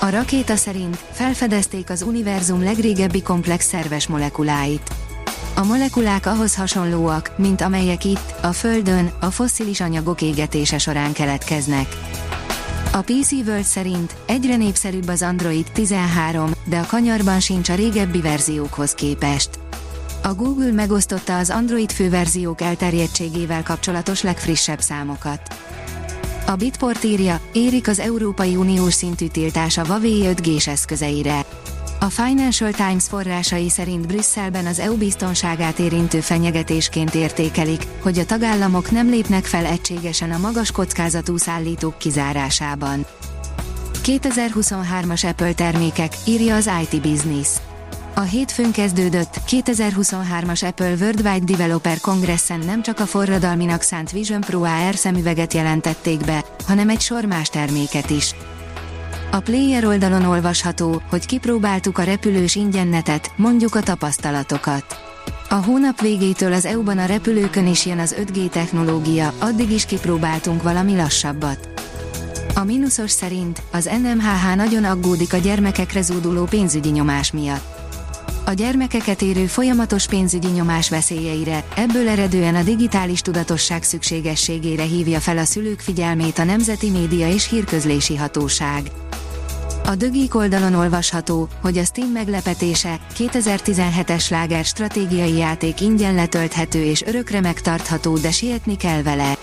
A rakéta szerint felfedezték az univerzum legrégebbi komplex szerves molekuláit. A molekulák ahhoz hasonlóak, mint amelyek itt, a Földön, a fosszilis anyagok égetése során keletkeznek. A PC World szerint egyre népszerűbb az Android 13, de a kanyarban sincs a régebbi verziókhoz képest. A Google megosztotta az Android főverziók elterjedtségével kapcsolatos legfrissebb számokat. A Bitport írja, érik az Európai Uniós szintű tiltás a Huawei 5G-s eszközeire. A Financial Times forrásai szerint Brüsszelben az EU biztonságát érintő fenyegetésként értékelik, hogy a tagállamok nem lépnek fel egységesen a magas kockázatú szállítók kizárásában. 2023-as Apple termékek, írja az IT Business. A hétfőn kezdődött 2023-as Apple Worldwide Developer Congress-en nem csak a forradalminak szánt Vision Pro AR szemüveget jelentették be, hanem egy sor más terméket is. A player oldalon olvasható, hogy kipróbáltuk a repülős ingyennetet, mondjuk a tapasztalatokat. A hónap végétől az EU-ban a repülőkön is jön az 5G technológia, addig is kipróbáltunk valami lassabbat. A mínuszos szerint az NMHH nagyon aggódik a gyermekekre zúduló pénzügyi nyomás miatt a gyermekeket érő folyamatos pénzügyi nyomás veszélyeire, ebből eredően a digitális tudatosság szükségességére hívja fel a szülők figyelmét a Nemzeti Média és Hírközlési Hatóság. A Dögik oldalon olvasható, hogy a Steam meglepetése, 2017-es sláger stratégiai játék ingyen letölthető és örökre megtartható, de sietni kell vele.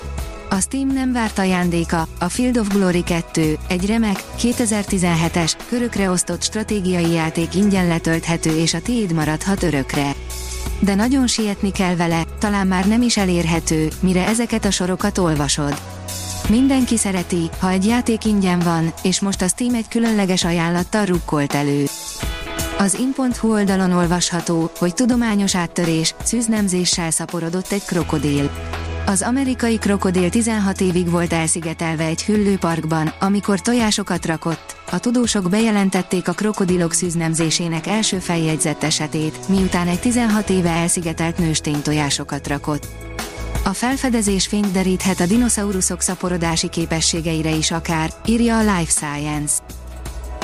A Steam nem várt ajándéka, a Field of Glory 2, egy remek, 2017-es, körökre osztott stratégiai játék ingyen letölthető és a tiéd maradhat örökre. De nagyon sietni kell vele, talán már nem is elérhető, mire ezeket a sorokat olvasod. Mindenki szereti, ha egy játék ingyen van, és most a Steam egy különleges ajánlattal rukkolt elő. Az in.hu oldalon olvasható, hogy tudományos áttörés, szűznemzéssel szaporodott egy krokodil. Az amerikai krokodil 16 évig volt elszigetelve egy hüllőparkban, amikor tojásokat rakott. A tudósok bejelentették a krokodilok szűznemzésének első feljegyzett esetét, miután egy 16 éve elszigetelt nőstény tojásokat rakott. A felfedezés fényt deríthet a dinoszauruszok szaporodási képességeire is akár, írja a Life Science.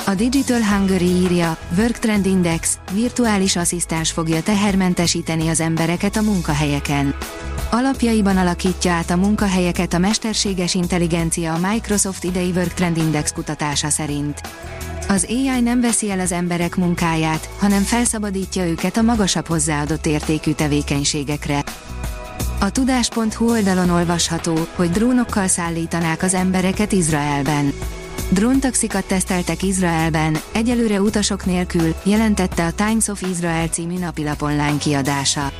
A Digital Hungary írja, Work Trend Index, virtuális asszisztens fogja tehermentesíteni az embereket a munkahelyeken. Alapjaiban alakítja át a munkahelyeket a mesterséges intelligencia a Microsoft idei Work Trend Index kutatása szerint. Az AI nem veszi el az emberek munkáját, hanem felszabadítja őket a magasabb hozzáadott értékű tevékenységekre. A tudás.hu oldalon olvasható, hogy drónokkal szállítanák az embereket Izraelben. Dróntaxikat teszteltek Izraelben, egyelőre utasok nélkül, jelentette a Times of Israel című napilap online kiadása.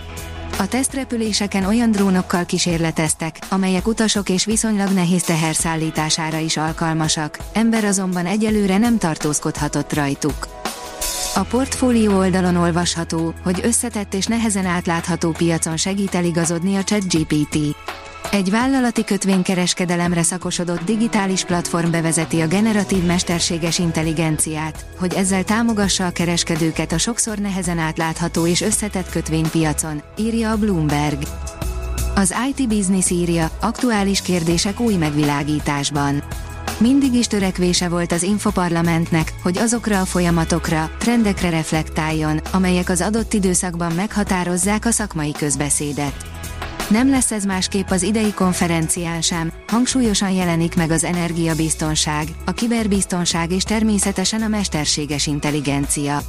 A tesztrepüléseken olyan drónokkal kísérleteztek, amelyek utasok és viszonylag nehéz teher szállítására is alkalmasak, ember azonban egyelőre nem tartózkodhatott rajtuk. A portfólió oldalon olvasható, hogy összetett és nehezen átlátható piacon segít eligazodni a ChatGPT. Egy vállalati kötvénykereskedelemre szakosodott digitális platform bevezeti a generatív mesterséges intelligenciát, hogy ezzel támogassa a kereskedőket a sokszor nehezen átlátható és összetett kötvénypiacon, írja a Bloomberg. Az IT Business írja, aktuális kérdések új megvilágításban. Mindig is törekvése volt az Infoparlamentnek, hogy azokra a folyamatokra, trendekre reflektáljon, amelyek az adott időszakban meghatározzák a szakmai közbeszédet. Nem lesz ez másképp az idei konferencián sem, hangsúlyosan jelenik meg az energiabiztonság, a kiberbiztonság és természetesen a mesterséges intelligencia.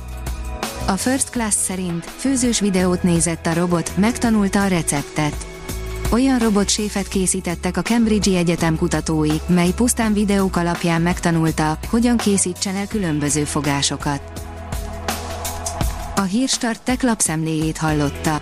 A First Class szerint főzős videót nézett a robot, megtanulta a receptet. Olyan robotséfet készítettek a Cambridge Egyetem kutatói, mely pusztán videók alapján megtanulta, hogyan készítsen el különböző fogásokat. A Hírstart tech lapszemléjét hallotta.